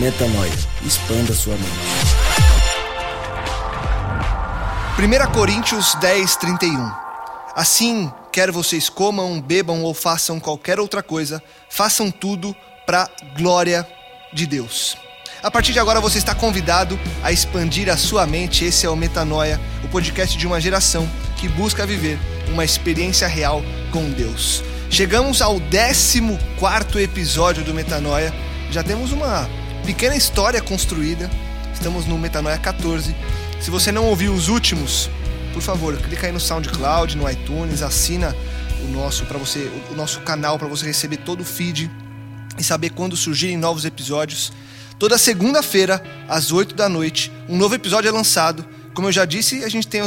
Metanoia. Expanda sua mente. 1 Coríntios 10, 31. Assim, quer vocês comam, bebam ou façam qualquer outra coisa, façam tudo para glória de Deus. A partir de agora você está convidado a expandir a sua mente. Esse é o Metanoia, o podcast de uma geração que busca viver uma experiência real com Deus. Chegamos ao 14 episódio do Metanoia. Já temos uma pequena história construída. Estamos no Metanoia 14. Se você não ouviu os últimos, por favor, clica aí no SoundCloud, no iTunes, assina o nosso para você, o nosso canal para você receber todo o feed e saber quando surgirem novos episódios. Toda segunda-feira, às 8 da noite, um novo episódio é lançado. Como eu já disse, a gente tem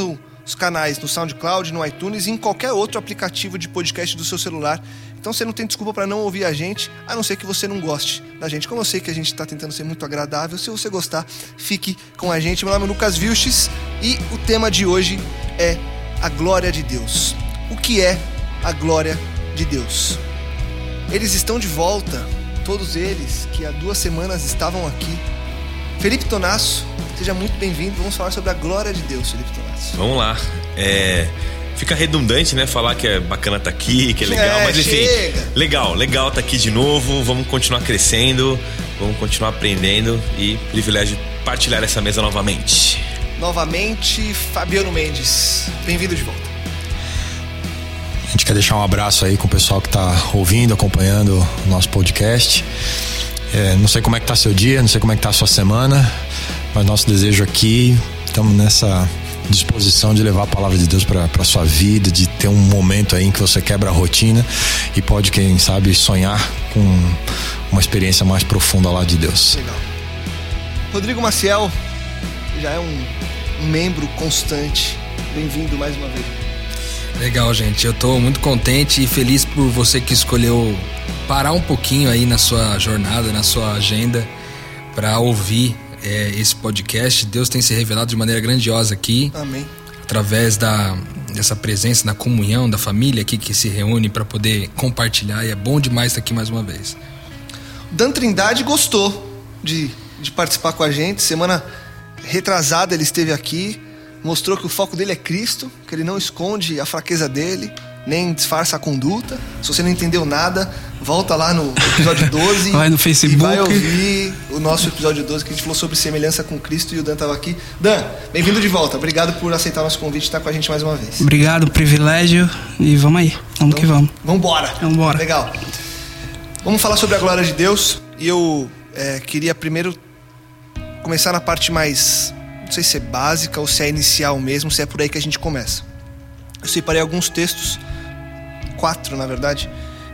os canais no SoundCloud, no iTunes e em qualquer outro aplicativo de podcast do seu celular. Então você não tem desculpa para não ouvir a gente, a não ser que você não goste da gente. Como eu sei que a gente está tentando ser muito agradável, se você gostar, fique com a gente. Meu nome é Lucas Vilches e o tema de hoje é a glória de Deus. O que é a glória de Deus? Eles estão de volta, todos eles que há duas semanas estavam aqui. Felipe Tonasso, seja muito bem-vindo. Vamos falar sobre a glória de Deus, Felipe Tonasso. Vamos lá. É, fica redundante, né? Falar que é bacana estar tá aqui, que é legal, É, mas enfim, chega. legal, legal estar aqui de novo. Vamos continuar crescendo, vamos continuar aprendendo e privilégio de partilhar essa mesa novamente. Novamente, Fabiano Mendes. Bem-vindo de volta. A gente quer deixar um abraço aí com o pessoal que está ouvindo, acompanhando o nosso podcast. É, não sei como é que tá seu dia, não sei como é que tá a sua semana, mas nosso desejo aqui, estamos nessa disposição de levar a palavra de Deus para a sua vida, de ter um momento aí em que você quebra a rotina e pode, quem sabe, sonhar com uma experiência mais profunda lá de Deus. Legal. Rodrigo Maciel já é um, um membro constante. Bem-vindo mais uma vez. Legal, gente. Eu tô muito contente e feliz por você que escolheu parar um pouquinho aí na sua jornada, na sua agenda, para ouvir é, esse podcast. Deus tem se revelado de maneira grandiosa aqui, Amém. através da, dessa presença, da comunhão, da família aqui que se reúne para poder compartilhar. E é bom demais estar aqui mais uma vez. Dan Trindade gostou de, de participar com a gente. Semana retrasada ele esteve aqui, mostrou que o foco dele é Cristo, que ele não esconde a fraqueza dele, nem disfarça a conduta. Se você não entendeu nada, volta lá no episódio 12 Vai no Facebook. e vai ouvir o nosso episódio 12 que a gente falou sobre semelhança com Cristo e o Dan estava aqui. Dan, bem-vindo de volta. Obrigado por aceitar o nosso convite e estar com a gente mais uma vez. Obrigado, privilégio. E vamos aí. Vamos que vamos. Vambora. Vambora. Legal. Vamos falar sobre a glória de Deus. E eu é, queria primeiro começar na parte mais. Não sei se é básica ou se é inicial mesmo, se é por aí que a gente começa. Eu separei alguns textos, quatro na verdade,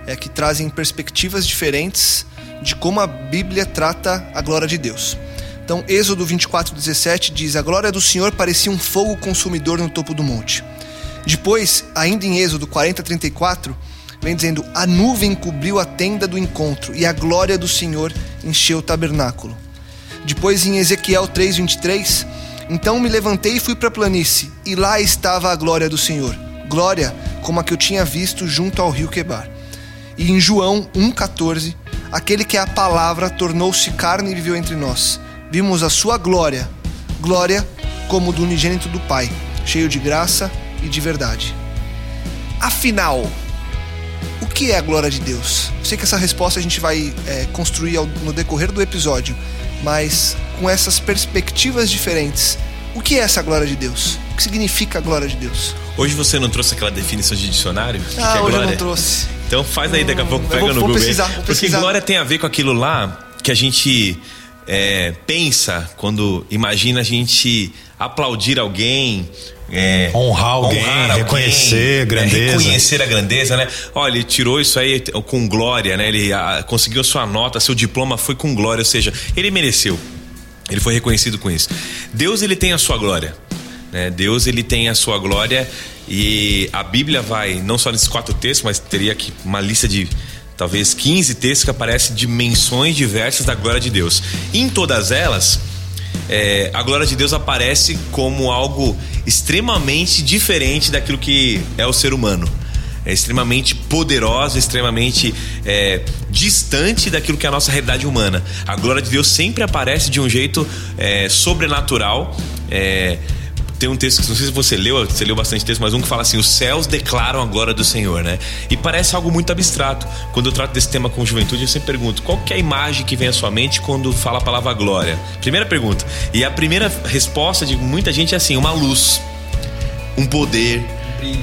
é, que trazem perspectivas diferentes de como a Bíblia trata a glória de Deus. Então, Êxodo 24, 17 diz: A glória do Senhor parecia um fogo consumidor no topo do monte. Depois, ainda em Êxodo 40, 34, vem dizendo: A nuvem cobriu a tenda do encontro e a glória do Senhor encheu o tabernáculo. Depois, em Ezequiel 3, 23, Então me levantei e fui para a planície, e lá estava a glória do Senhor, glória como a que eu tinha visto junto ao rio Quebar. E em João 1,14, aquele que é a palavra tornou-se carne e viveu entre nós. Vimos a sua glória, glória como do unigênito do Pai, cheio de graça e de verdade. Afinal, o que é a glória de Deus? Eu sei que essa resposta a gente vai é, construir no decorrer do episódio, mas com essas perspectivas diferentes, O que é essa glória de Deus? O que significa a glória de Deus? Hoje você não trouxe aquela definição de dicionário? Que Ah, que é hoje eu glória? não trouxe. Então faz aí daqui a pouco, eu pega vou- no vou Google. pesquisar, vou Porque pesquisar. glória tem a ver com aquilo lá que a gente é, pensa quando imagina a gente aplaudir alguém. é, Honrar alguém, reconhecer a grandeza. é, reconhecer a grandeza, né? Olha, ele tirou isso aí com glória, né? Ele ah, conseguiu a sua nota, seu diploma foi com glória, ou seja, ele mereceu. Ele foi reconhecido com isso. Deus ele tem a sua glória. Né? Deus ele tem a sua glória e a Bíblia vai não só nesses quatro textos, mas teria aqui uma lista de talvez 15 textos que aparecem de menções diversas da glória de Deus. Em todas elas, é, a glória de Deus aparece como algo extremamente diferente daquilo que é o ser humano. É extremamente poderosa, extremamente é, distante daquilo que é a nossa realidade humana. A glória de Deus sempre aparece de um jeito é, sobrenatural. é, tem um texto que não sei se você leu, você leu bastante texto, mas um que fala assim: os céus declaram a glória do Senhor, né? E parece algo muito abstrato. Quando eu trato desse tema com juventude, eu sempre pergunto: qual que é a imagem que vem à sua mente quando fala a palavra glória? Primeira pergunta. E a primeira resposta de muita gente é assim: uma luz, um poder,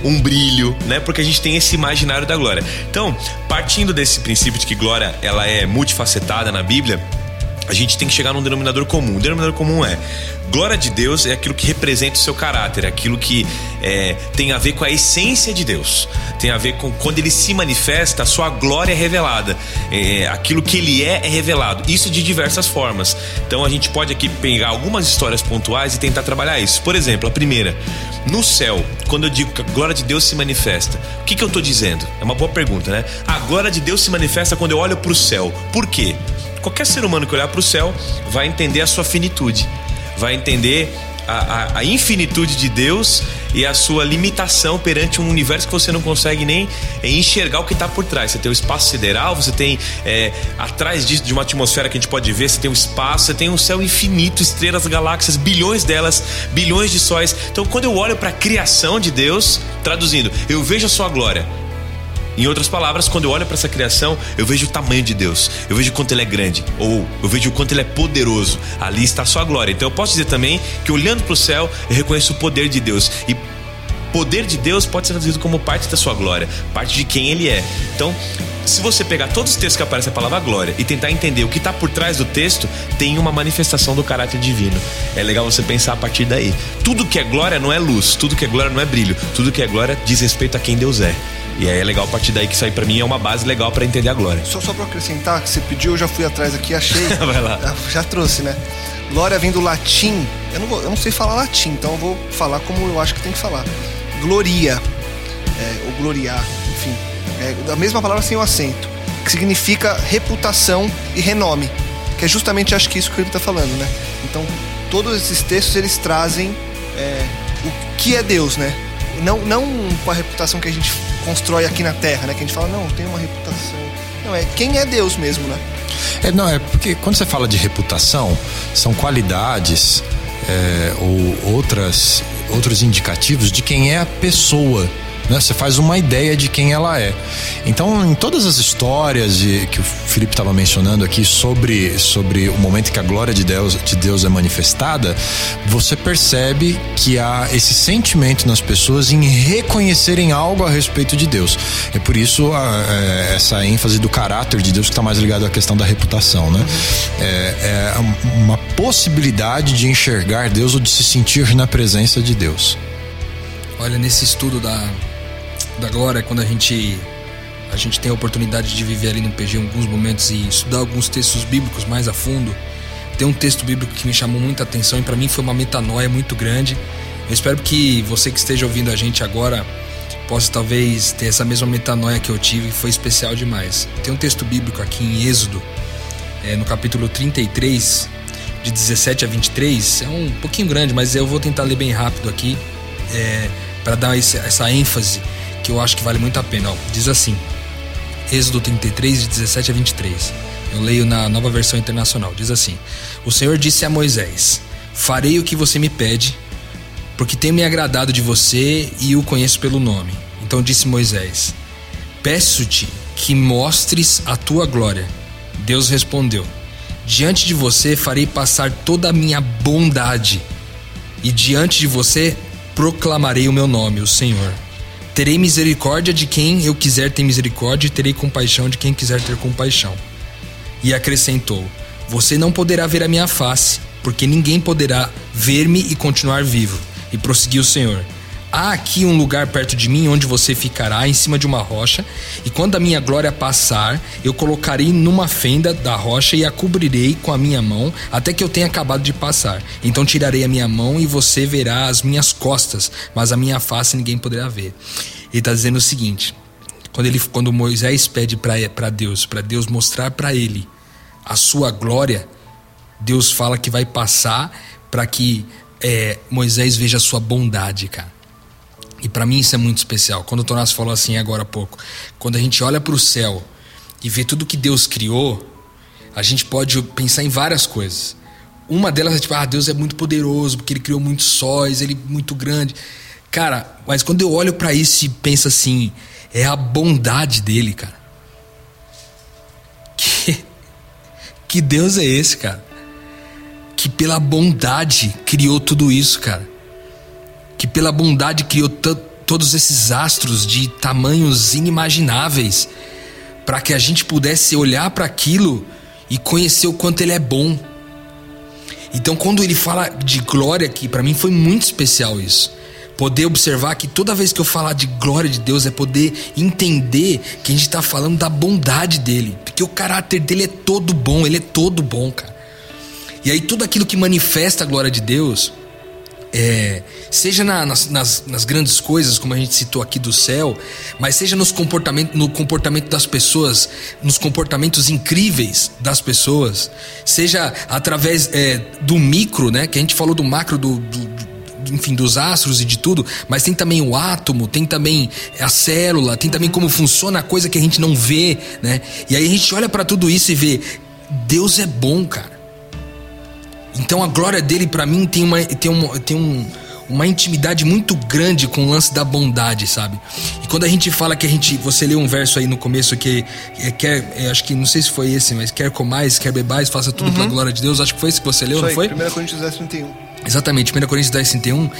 um brilho, né? Porque a gente tem esse imaginário da glória. Então, partindo desse princípio de que glória ela é multifacetada na Bíblia, a gente tem que chegar num denominador comum. O denominador comum é glória de Deus é aquilo que representa o seu caráter, é aquilo que é, tem a ver com a essência de Deus, tem a ver com quando ele se manifesta, a sua glória é revelada, é, aquilo que ele é é revelado. Isso de diversas formas. Então a gente pode aqui pegar algumas histórias pontuais e tentar trabalhar isso. Por exemplo, a primeira, no céu, quando eu digo que a glória de Deus se manifesta, o que, que eu estou dizendo? É uma boa pergunta, né? A glória de Deus se manifesta quando eu olho para o céu. Por quê? Qualquer ser humano que olhar para o céu vai entender a sua finitude, vai entender a, a- a infinitude de Deus e a sua limitação perante um universo que você não consegue nem é, enxergar o que está por trás. Você tem o espaço sideral, você tem é, atrás disso de uma atmosfera que a gente pode ver, você tem o espaço, você tem um céu infinito, estrelas, galáxias, bilhões delas, bilhões de sóis. Então, quando eu olho para a criação de Deus, traduzindo, eu vejo a sua glória. Em outras palavras, quando eu olho para essa criação, eu vejo o tamanho de Deus, eu vejo o quanto ele é grande, ou eu vejo o quanto ele é poderoso. Ali está a sua glória. Então eu posso dizer também que olhando para o céu, eu reconheço o poder de Deus. E poder de Deus pode ser traduzido como parte da sua glória, parte de quem ele é. Então, se você pegar todos os textos que aparecem a palavra glória e tentar entender o que está por trás do texto, tem uma manifestação do caráter divino. É legal você pensar a partir daí. Tudo que é glória não é luz, tudo que é glória não é brilho, tudo que é glória diz respeito a quem Deus é. E aí é legal a partir daí que isso aí pra mim é uma base legal para entender a glória. Só, só pra acrescentar, que você pediu, eu já fui atrás aqui, achei. Vai lá. Ah, Já trouxe, né? Glória vem do latim. Eu não, vou- eu não sei falar latim, então eu vou falar como eu acho que tem que falar. Gloria, é, ou gloriar, enfim. É a mesma palavra sem o acento, que significa reputação e renome. Que é justamente, acho que isso que ele está falando, né? Então, todos esses textos, eles trazem é, o que é Deus, né? Não, não com a reputação que a gente constrói aqui na Terra, né? Que a gente fala, não, tem uma reputação. Não, é quem é Deus mesmo, né? É, não, é porque quando você fala de reputação, são qualidades é, ou outras, outros indicativos de quem é a pessoa. Né? Você faz uma ideia de quem ela é. Então, em todas as histórias de- que o Felipe estava mencionando aqui sobre, sobre o momento que a glória de Deus, de Deus é manifestada, você percebe que há esse sentimento nas pessoas em reconhecerem algo a respeito de Deus. É por isso a- é, essa ênfase do caráter de Deus que está mais ligado à questão da reputação, né? É, é uma possibilidade de enxergar Deus ou de se sentir na presença de Deus. Olha, nesse estudo da, da glória, quando a gente a gente tem a oportunidade de viver ali no PG alguns momentos e estudar alguns textos bíblicos mais a fundo, tem um texto bíblico que me chamou muita atenção e para mim foi uma metanoia muito grande. Eu espero que você que esteja ouvindo a gente agora possa talvez ter essa mesma metanoia que eu tive, foi especial demais. Tem um texto bíblico aqui em Êxodo, é, no capítulo 33, de 17 a 23. É um pouquinho grande, mas eu vou tentar ler bem rápido aqui, é, para dar essa ênfase que eu acho que vale muito a pena. Ó, diz assim, Êxodo 33, de 17 a 23. Eu leio na nova versão internacional. Diz assim: O Senhor disse a Moisés: Farei o que você me pede, porque tenho me agradado de você e o conheço pelo nome. Então disse Moisés: Peço-te que mostres a tua glória. Deus respondeu: Diante de você farei passar toda a minha bondade, e diante de você proclamarei o meu nome, o Senhor. Terei misericórdia de quem eu quiser ter misericórdia e terei compaixão de quem quiser ter compaixão. E acrescentou: Você não poderá ver a minha face, porque ninguém poderá ver-me e continuar vivo. E prosseguiu o Senhor: Há aqui um lugar perto de mim onde você ficará em cima de uma rocha, e quando a minha glória passar, eu colocarei numa fenda da rocha e a cobrirei com a minha mão até que eu tenha acabado de passar. Então tirarei a minha mão e você verá as minhas costas, mas a minha face ninguém poderá ver. Ele está dizendo o seguinte: quando, ele, quando Moisés pede para Deus, para Deus mostrar para ele a sua glória, Deus fala que vai passar para que é, Moisés veja a sua bondade, cara. E para mim isso é muito especial. Quando o Tomás falou assim agora há pouco, quando a gente olha para o céu e vê tudo que Deus criou, a gente pode pensar em várias coisas. Uma delas é tipo, ah, Deus é muito poderoso, porque ele criou muitos sóis, ele é muito grande. Cara, mas quando eu olho para isso e penso assim, é a bondade dele, cara. Que, que Deus é esse, cara? Que pela bondade criou tudo isso, cara pela bondade criou todos esses astros de tamanhos inimagináveis, para que a gente pudesse olhar para aquilo e conhecer o quanto ele é bom. Então, quando ele fala de glória aqui, para mim foi muito especial isso. Poder observar que toda vez que eu falar de glória de Deus é poder entender que a gente está falando da bondade dele, porque o caráter dele é todo bom, ele é todo bom, cara. E aí, tudo aquilo que manifesta a glória de Deus é, seja na, nas, nas, nas, grandes coisas, como a gente citou aqui do céu, mas seja nos comportamento, no comportamento das pessoas, nos comportamentos incríveis das pessoas, seja através é, do micro, né? Que a gente falou do macro, do, do, enfim, dos astros e de tudo, mas tem também o átomo, tem também a célula, tem também como funciona a coisa que a gente não vê, né? E aí a gente olha para tudo isso e vê, Deus é bom, cara. Então a glória dele para mim tem uma tem, um, tem um, uma intimidade muito grande com o lance da bondade, sabe? E quando a gente fala que a gente, você leu um verso aí no começo que é, quer, é, acho que não sei se foi esse, mas quer comais, quer bebais, faça tudo uhum. pela glória de Deus. Acho que foi esse que você leu, Isso não aí, foi? 1 Coríntios 10, 31. Exatamente, 1 Coríntios 10, 31.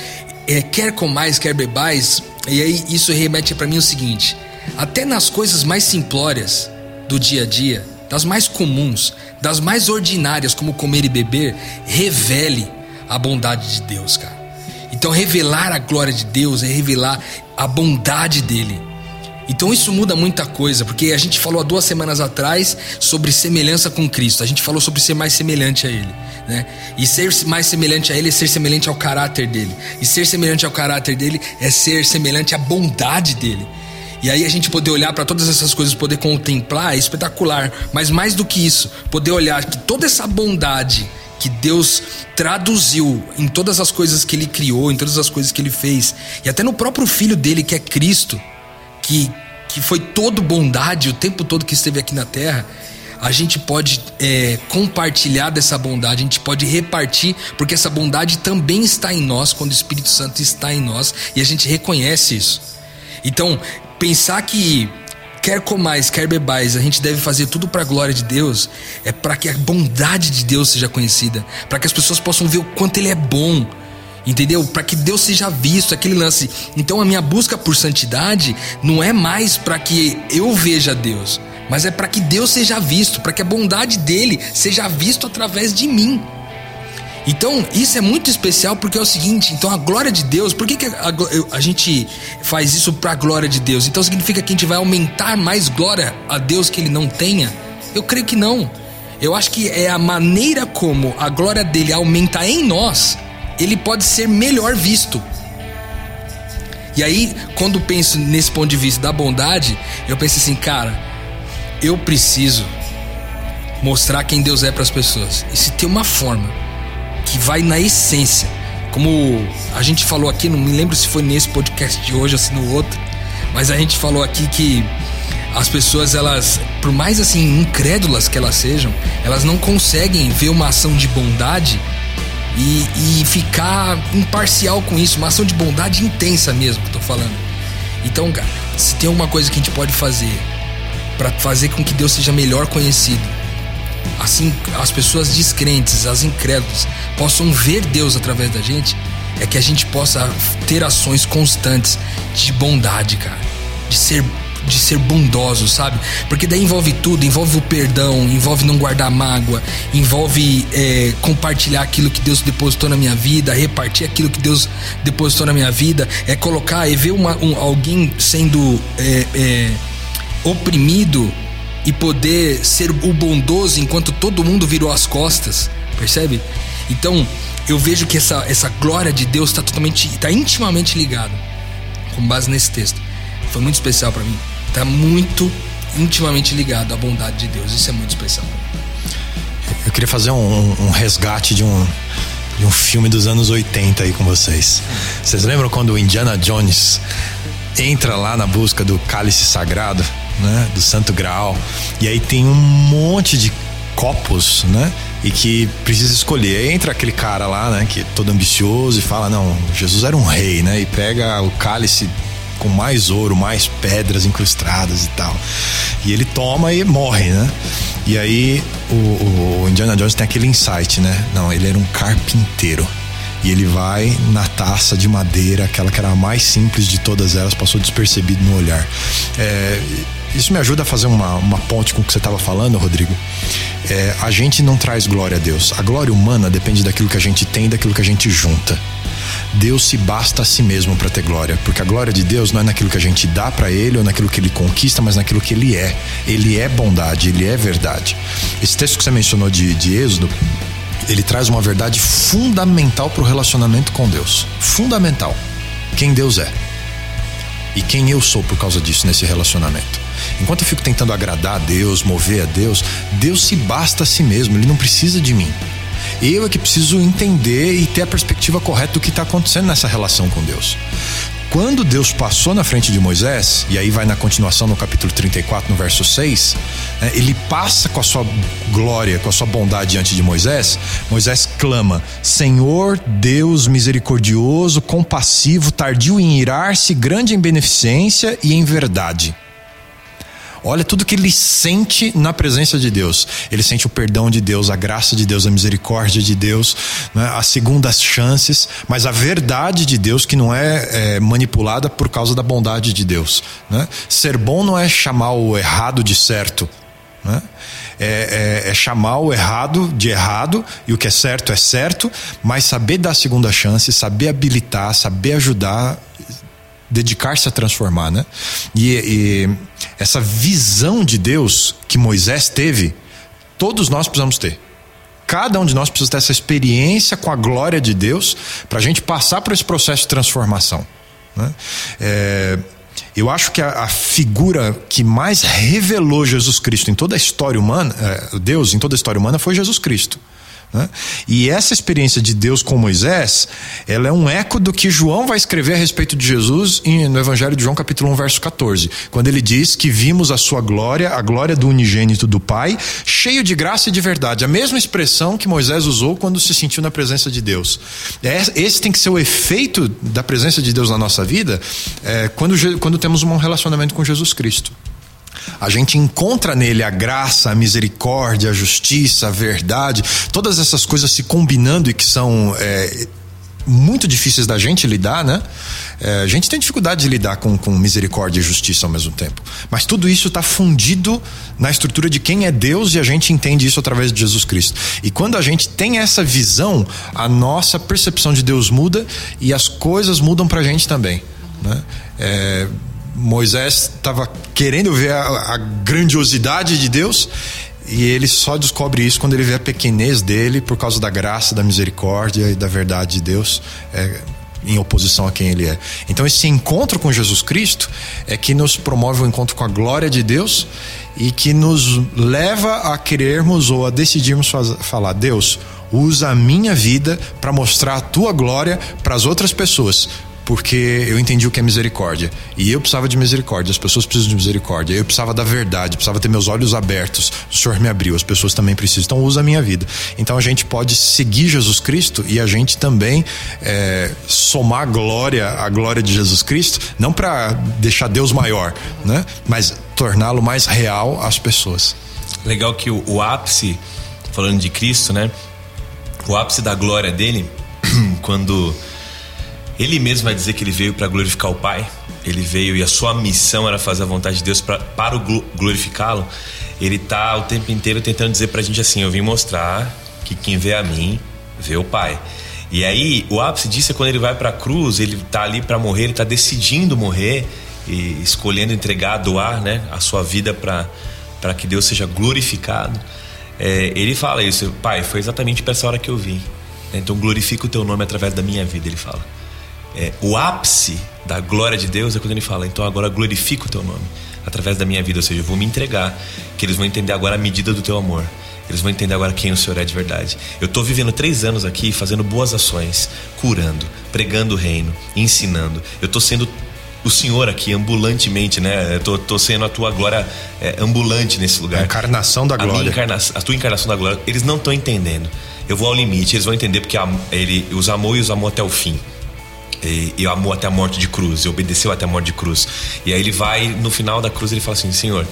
É, quer comais, quer bebais, e aí isso remete para mim o seguinte: até nas coisas mais simplórias do dia a dia, das mais comuns, das mais ordinárias, como comer e beber, revele a bondade de Deus, cara. Então, revelar a glória de Deus é revelar a bondade dele. Então isso muda muita coisa, porque a gente falou há duas semanas atrás sobre semelhança com Cristo. A gente falou sobre ser mais semelhante a Ele, né? E ser mais semelhante a Ele é ser semelhante ao caráter dele. E ser semelhante ao caráter dele é ser semelhante à bondade dele. E aí a gente poder olhar para todas essas coisas, poder contemplar é espetacular. Mas mais do que isso, poder olhar que toda essa bondade que Deus traduziu em todas as coisas que ele criou, em todas as coisas que ele fez, e até no próprio filho dele, que é Cristo, que, que foi todo bondade o tempo todo que esteve aqui na terra, a gente pode é, compartilhar dessa bondade, a gente pode repartir, porque essa bondade também está em nós, quando o Espírito Santo está em nós, e a gente reconhece isso. Então, pensar que quer comais, quer bebais, a gente deve fazer tudo para a glória de Deus, é para que a bondade de Deus seja conhecida, para que as pessoas possam ver o quanto ele é bom. Entendeu? Para que Deus seja visto, aquele lance. Então a minha busca por santidade não é mais para que eu veja Deus, mas é para que Deus seja visto, para que a bondade dele seja visto através de mim. Então, isso é muito especial porque é o seguinte: então a glória de Deus, por que, que a, a, a gente faz isso para a glória de Deus? Então significa que a gente vai aumentar mais glória a Deus que ele não tenha? Eu creio que não. Eu acho que é a maneira como a glória dele aumenta em nós, ele pode ser melhor visto. E aí, quando penso nesse ponto de vista da bondade, eu penso assim, cara, eu preciso mostrar quem Deus é para as pessoas. E se tem uma forma que vai na essência. Como a gente falou aqui, não me lembro se foi nesse podcast de hoje ou se no outro, mas a gente falou aqui que as pessoas, elas, por mais assim incrédulas que elas sejam, elas não conseguem ver uma ação de bondade e, e ficar imparcial com isso, uma ação de bondade intensa mesmo que eu tô falando. Então, cara, se tem uma coisa que a gente pode fazer para fazer com que Deus seja melhor conhecido, assim as pessoas descrentes, as incrédulas, possam ver Deus através da gente, é que a gente possa ter ações constantes de bondade, cara. De ser de ser bondoso, sabe? Porque daí envolve tudo, envolve o perdão, envolve não guardar mágoa, envolve é, compartilhar aquilo que Deus depositou na minha vida, repartir aquilo que Deus depositou na minha vida, é colocar, é ver uma, um, alguém sendo é, é, oprimido e poder ser o bondoso enquanto todo mundo virou as costas, percebe? Então eu vejo que essa, essa glória de Deus está totalmente, está intimamente ligada com base nesse texto. Foi muito especial para mim está muito intimamente ligado à bondade de Deus. Isso é muito especial. Eu queria fazer um, um resgate de um, de um filme dos anos 80 aí com vocês. Vocês lembram quando o Indiana Jones entra lá na busca do cálice sagrado, né, do Santo Graal, e aí tem um monte de copos, né? E que precisa escolher. Entra aquele cara lá, né? Que é todo ambicioso e fala: Não, Jesus era um rei, né? E pega o cálice com mais ouro, mais pedras incrustadas e tal. E ele toma e morre, né? E aí o, o Indiana Jones tem aquele insight, né? Não, ele era um carpinteiro. E ele vai na taça de madeira, aquela que era a mais simples de todas elas, passou despercebido no olhar. É, isso me ajuda a fazer uma, uma ponte com o que você estava falando, Rodrigo. É, a gente não traz glória a Deus. A glória humana depende daquilo que a gente tem daquilo que a gente junta. Deus se basta a si mesmo para ter glória, porque a glória de Deus não é naquilo que a gente dá para Ele ou naquilo que Ele conquista, mas naquilo que Ele é. Ele é bondade, Ele é verdade. Esse texto que você mencionou de, de Êxodo, ele traz uma verdade fundamental para o relacionamento com Deus. Fundamental. Quem Deus é. E quem eu sou por causa disso nesse relacionamento. Enquanto eu fico tentando agradar a Deus, mover a Deus, Deus se basta a si mesmo, ele não precisa de mim. Eu é que preciso entender e ter a perspectiva correta do que está acontecendo nessa relação com Deus. Quando Deus passou na frente de Moisés, e aí vai na continuação no capítulo 34, no verso 6, né, ele passa com a sua glória, com a sua bondade diante de Moisés. Moisés clama: Senhor Deus misericordioso, compassivo, tardio em irar-se, grande em beneficência e em verdade Olha tudo que ele sente na presença de Deus. Ele sente o perdão de Deus, a graça de Deus, a misericórdia de Deus, né? as segundas chances, mas a verdade de Deus que não é, é manipulada por causa da bondade de Deus. Né? Ser bom não é chamar o errado de certo. Né? É, é, é, chamar o errado de errado e o que é certo é certo, mas saber dar segunda chance, saber habilitar, saber ajudar dedicar-se a transformar, né? E, e, essa visão de Deus que Moisés teve, todos nós precisamos ter. Cada um de nós precisa ter essa experiência com a glória de Deus para a gente passar por esse processo de transformação. Né? É, eu acho que a, a, figura que mais revelou Jesus Cristo em toda a história humana, é, Deus em toda a história humana, foi Jesus Cristo. Né? E essa experiência de Deus com Moisés, ela é um eco do que João vai escrever a respeito de Jesus no Evangelho de João, capítulo 1, verso 14, quando ele diz que vimos a sua glória, a glória do unigênito do Pai, cheio de graça e de verdade. A mesma expressão que Moisés usou quando se sentiu na presença de Deus. É, esse tem que ser o efeito da presença de Deus na nossa vida é, quando, quando temos um relacionamento com Jesus Cristo. A gente encontra nele a graça, a misericórdia, a justiça, a verdade, todas essas coisas se combinando e que são é, muito difíceis da gente lidar, né? É, a gente tem dificuldade de lidar com, com misericórdia e justiça ao mesmo tempo. Mas tudo isso está fundido na estrutura de quem é Deus e a gente entende isso através de Jesus Cristo. E quando a gente tem essa visão, a nossa percepção de Deus muda e as coisas mudam para a gente também. Né? É, Moisés estava querendo ver a, a, grandiosidade de Deus e ele só descobre isso quando ele vê a pequenez dele por causa da graça, da misericórdia e da verdade de Deus. É, em oposição a quem ele é. Então esse encontro com Jesus Cristo é que nos promove o encontro com a glória de Deus e que nos leva a querermos ou a decidirmos falar: Deus, usa a minha vida para mostrar a tua glória para as outras pessoas, porque eu entendi o que é misericórdia. E eu precisava de misericórdia, as pessoas precisam de misericórdia. Eu precisava da verdade, precisava ter meus olhos abertos. O Senhor me abriu, as pessoas também precisam. Então usa a minha vida. Então a gente pode seguir Jesus Cristo e a gente também é, somar glória à glória de Jesus Cristo, não para deixar Deus maior, né? mas torná-lo mais real às pessoas. Legal que o, o ápice, falando de Cristo, né? O ápice da glória dele, quando ele mesmo vai dizer que ele veio para glorificar o Pai, ele veio e a sua missão era fazer a vontade de Deus pra, para o glorificá-lo. Ele tá o tempo inteiro tentando dizer pra gente assim: eu vim mostrar que quem vê a mim vê o Pai. E aí, o ápice disso é quando ele vai para a cruz, ele tá ali para morrer, ele tá decidindo morrer e escolhendo entregar, doar, né, a sua vida para para que Deus seja glorificado. É, ele fala isso, Pai, foi exatamente para essa hora que eu vim. Então glorifica o teu nome através da minha vida, ele fala. É, o ápice da glória de Deus é quando ele fala, então agora glorifica o teu nome através da minha vida, ou seja, eu vou me entregar, que eles vão entender agora a medida do teu amor. Eles vão entender agora quem o Senhor é de verdade. Eu estou vivendo três anos aqui fazendo boas ações, curando, pregando o reino, ensinando. Eu estou sendo o Senhor aqui ambulantemente, né? Eu tô, tô sendo a tua glória é, ambulante nesse lugar. A encarnação da glória. A, encarna, a tua encarnação da glória. Eles não estão entendendo. Eu vou ao limite, eles vão entender porque ele os amou e os amou até o fim. E, e amou até a morte de cruz, e obedeceu até a morte de cruz. E aí ele vai, no final da cruz, ele fala assim: Senhor,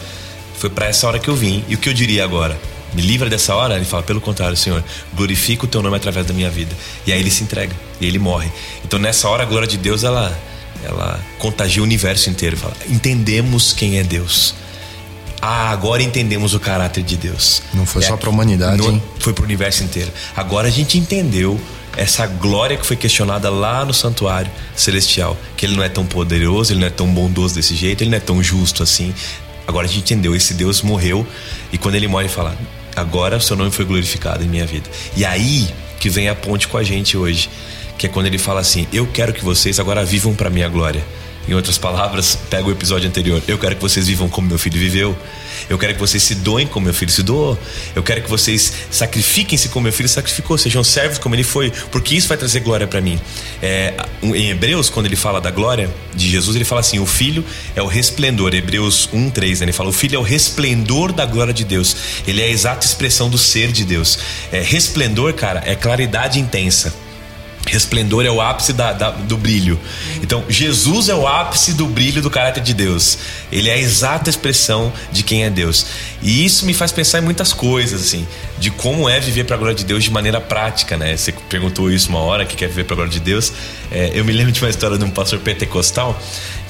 foi para essa hora que eu vim, e o que eu diria agora? me livra dessa hora? Ele fala, pelo contrário, Senhor, glorifica o teu nome através da minha vida. E aí ele se entrega, e ele morre. Então nessa hora a glória de Deus, ela, ela contagia o universo inteiro. Fala, entendemos quem é Deus. Ah, agora entendemos o caráter de Deus. Não foi é, só para a humanidade, não, foi para o universo inteiro. Agora a gente entendeu essa glória que foi questionada lá no santuário celestial, que ele não é tão poderoso, ele não é tão bondoso desse jeito, ele não é tão justo assim. Agora a gente entendeu, esse Deus morreu e quando ele morre, ele fala: agora o seu nome foi glorificado em minha vida. E aí que vem a ponte com a gente hoje, que é quando ele fala assim: Eu quero que vocês agora vivam para minha glória. Em outras palavras, pega o episódio anterior. Eu quero que vocês vivam como meu filho viveu. Eu quero que vocês se doem como meu filho se doou. Eu quero que vocês sacrifiquem-se como meu filho sacrificou. Sejam servos como ele foi. Porque isso vai trazer glória para mim. É, em Hebreus, quando ele fala da glória de Jesus, ele fala assim: o filho é o resplendor. Hebreus 1, 3, né? ele fala: o filho é o resplendor da glória de Deus. Ele é a exata expressão do ser de Deus. É, resplendor, cara, é claridade intensa. Resplendor é o ápice da, da, do brilho. Então, Jesus é o ápice do brilho do caráter de Deus. Ele é a exata expressão de quem é Deus. E isso me faz pensar em muitas coisas, assim, de como é viver para a glória de Deus de maneira prática, né? Você perguntou isso uma hora, que quer viver para a glória de Deus. É, eu me lembro de uma história de um pastor pentecostal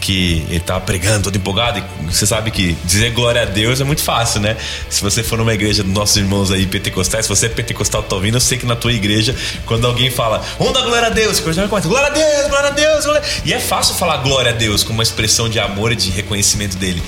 que ele tava pregando todo empolgado. E você sabe que dizer glória a Deus é muito fácil, né? Se você for numa igreja dos nossos irmãos aí pentecostais, se você é pentecostal, tá ouvindo, eu sei que na tua igreja, quando alguém fala, onda glória a Deus, você começa, glória a Deus, glória a Deus, glória... E é fácil falar glória a Deus como uma expressão de amor e de reconhecimento dele.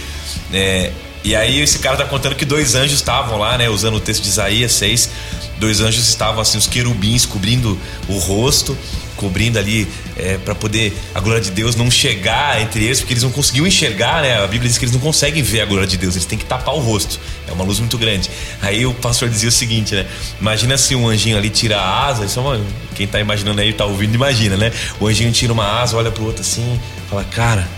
É, e aí esse cara tá contando que dois anjos estavam lá, né? Usando o texto de Isaías 6. Dois anjos estavam assim, os querubins cobrindo o rosto cobrindo ali é, para poder a glória de Deus não chegar entre eles, porque eles não conseguiam enxergar, né? A Bíblia diz que eles não conseguem ver a glória de Deus, eles têm que tapar o rosto. É uma luz muito grande. Aí o pastor dizia o seguinte, né? Imagina se um anjinho ali tira a asa, isso é uma, quem tá imaginando aí, tá ouvindo, imagina, né? O anjinho tira uma asa, olha pro outro assim, fala, cara,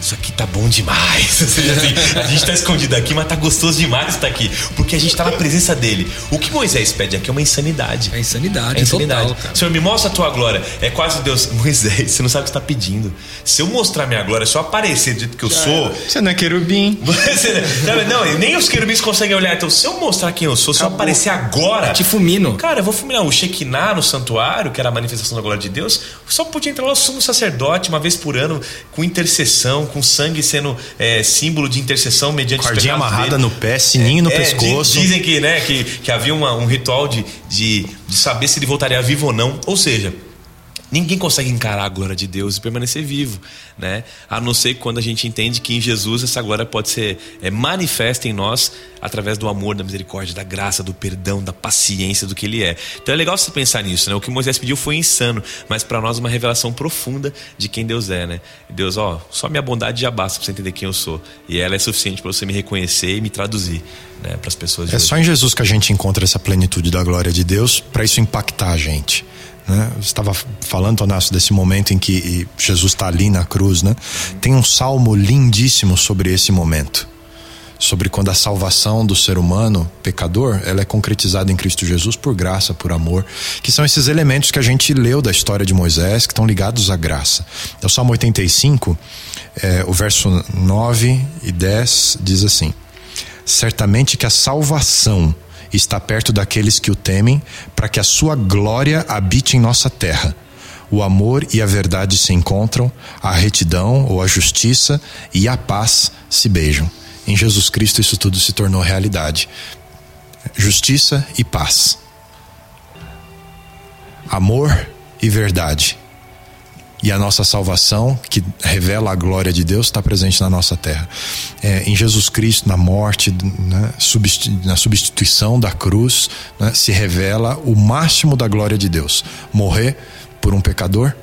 isso aqui tá bom demais. Ou seja, assim, a gente tá escondido aqui, mas tá gostoso demais estar aqui. Porque a gente tá na presença dele. O que Moisés pede aqui é uma insanidade. É insanidade, é insanidade. Total, Senhor, me mostra a tua glória. É quase Deus. Moisés, você não sabe o que você tá pedindo. Se eu mostrar minha glória, se eu aparecer do jeito que eu sou. Você não é querubim. Você, não, nem os querubins conseguem olhar. Então, se eu mostrar quem eu sou, se Acabou. eu aparecer agora. Eu te fulmino. Cara, eu vou fulminar o Shekinah no santuário, que era a manifestação da glória de Deus. Só podia entrar lá o sumo sacerdote uma vez por ano, com intercessão, com sangue sendo é, símbolo de intercessão mediante Cordinha amarrada dele. no pé, sininho no é, pescoço. Dizem que, né, que, que havia uma, um ritual de, de, de saber se ele voltaria vivo ou não. Ou seja, Ninguém consegue encarar a glória de Deus e permanecer vivo, né? A não ser quando a gente entende que em Jesus essa glória pode ser é, manifesta em nós através do amor, da misericórdia, da graça, do perdão, da paciência do que Ele é. Então é legal você pensar nisso, né? O que Moisés pediu foi insano, mas para nós uma revelação profunda de quem Deus é, né? Deus, ó, só minha bondade já basta para você entender quem eu sou e ela é suficiente para você me reconhecer e me traduzir, né? Para as pessoas. é hoje. só em Jesus que a gente encontra essa plenitude da glória de Deus para isso impactar a gente. Né? Estava falando, Tonasso, desse momento em que Jesus está ali na cruz, né? Tem um salmo lindíssimo sobre esse momento. Sobre quando a salvação do ser humano, pecador, ela é concretizada em Cristo Jesus por graça, por amor, que são esses elementos que a gente leu da história de Moisés, que estão ligados à graça. É o Salmo 85, é, o verso 9 e 10 diz assim: Certamente que a salvação está perto daqueles que o temem, para que a sua glória habite em nossa terra. O amor e a verdade se encontram, a retidão ou a justiça e a paz se beijam. Em Jesus Cristo isso tudo se tornou realidade. Justiça e paz. Amor e verdade. E a nossa salvação, que revela a glória de Deus, está presente na nossa terra. É, em Jesus Cristo, na morte, né, na substituição da cruz, né, se revela o máximo da glória de Deus. Morrer por um pecador,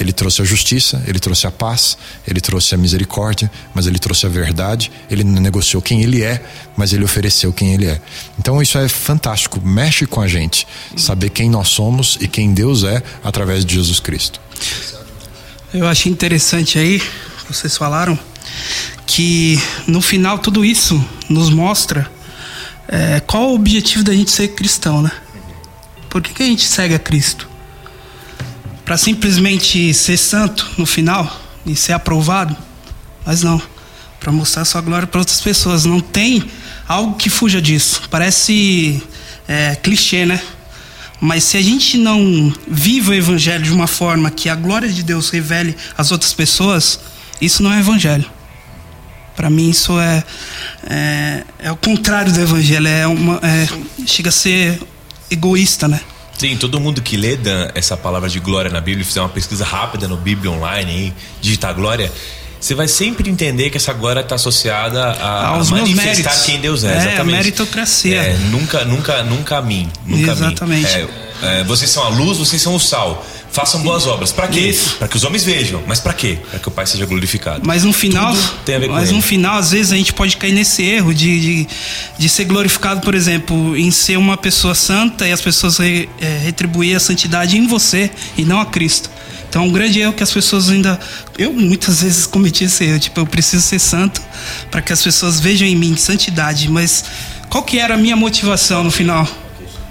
ele trouxe a justiça, ele trouxe a paz, ele trouxe a misericórdia, mas ele trouxe a verdade. Ele não negociou quem ele é, mas ele ofereceu quem ele é. Então isso é fantástico, mexe com a gente, saber quem nós somos e quem Deus é através de Jesus Cristo. Eu achei interessante aí, vocês falaram, que no final tudo isso nos mostra é, qual o objetivo da gente ser cristão, né? Por que, que a gente segue a Cristo? Para simplesmente ser santo no final e ser aprovado? Mas não. Para mostrar sua glória para outras pessoas. Não tem algo que fuja disso. Parece é, clichê, né? Mas se a gente não vive o evangelho de uma forma que a glória de Deus revele às outras pessoas, isso não é evangelho. Para mim isso é, é, é o contrário do evangelho, é uma é, chega a ser egoísta, né? Sim, todo mundo que lê Dan, essa palavra de glória na Bíblia, fizer uma pesquisa rápida no Bíblia Online, aí, digitar glória, você vai sempre entender que essa glória está associada a, Aos a manifestar méritos. quem Deus é. É, exatamente. a meritocracia. É, nunca, nunca, nunca a mim. Nunca a mim. Exatamente. É, é, vocês são a luz, vocês são o sal. Façam boas obras. Para quê? Para que os homens vejam. Mas para quê? Para que o Pai seja glorificado. Mas no final, mas ele. no final, às vezes a gente pode cair nesse erro de, de, de ser glorificado, por exemplo, em ser uma pessoa santa e as pessoas re, é, retribuir a santidade em você e não a Cristo. Então, é um grande erro que as pessoas ainda. Eu muitas vezes cometi esse erro. Tipo, eu preciso ser santo para que as pessoas vejam em mim santidade. Mas qual que era a minha motivação no final?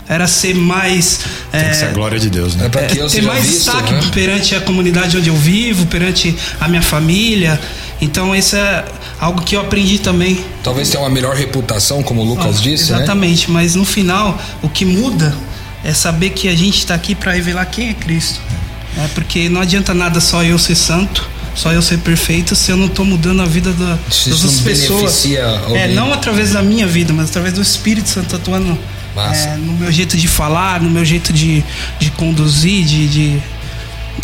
Era ser mais. Tem é, que ser a glória de Deus, né? É pra é, que eu ter mais visto, destaque né? perante a comunidade onde eu vivo, perante a minha família. Então isso é algo que eu aprendi também. Talvez tenha uma melhor reputação, como o Lucas Ah, disse, né? Exatamente, mas no final o que muda é saber que a gente está aqui para revelar quem é Cristo. É porque não adianta nada só eu ser santo, só eu ser perfeito, se eu não estou mudando a vida da, das isso outras não pessoas. É, não através da minha vida, mas através do Espírito Santo atuando é, no meu jeito de falar, no meu jeito de, de conduzir, de, de,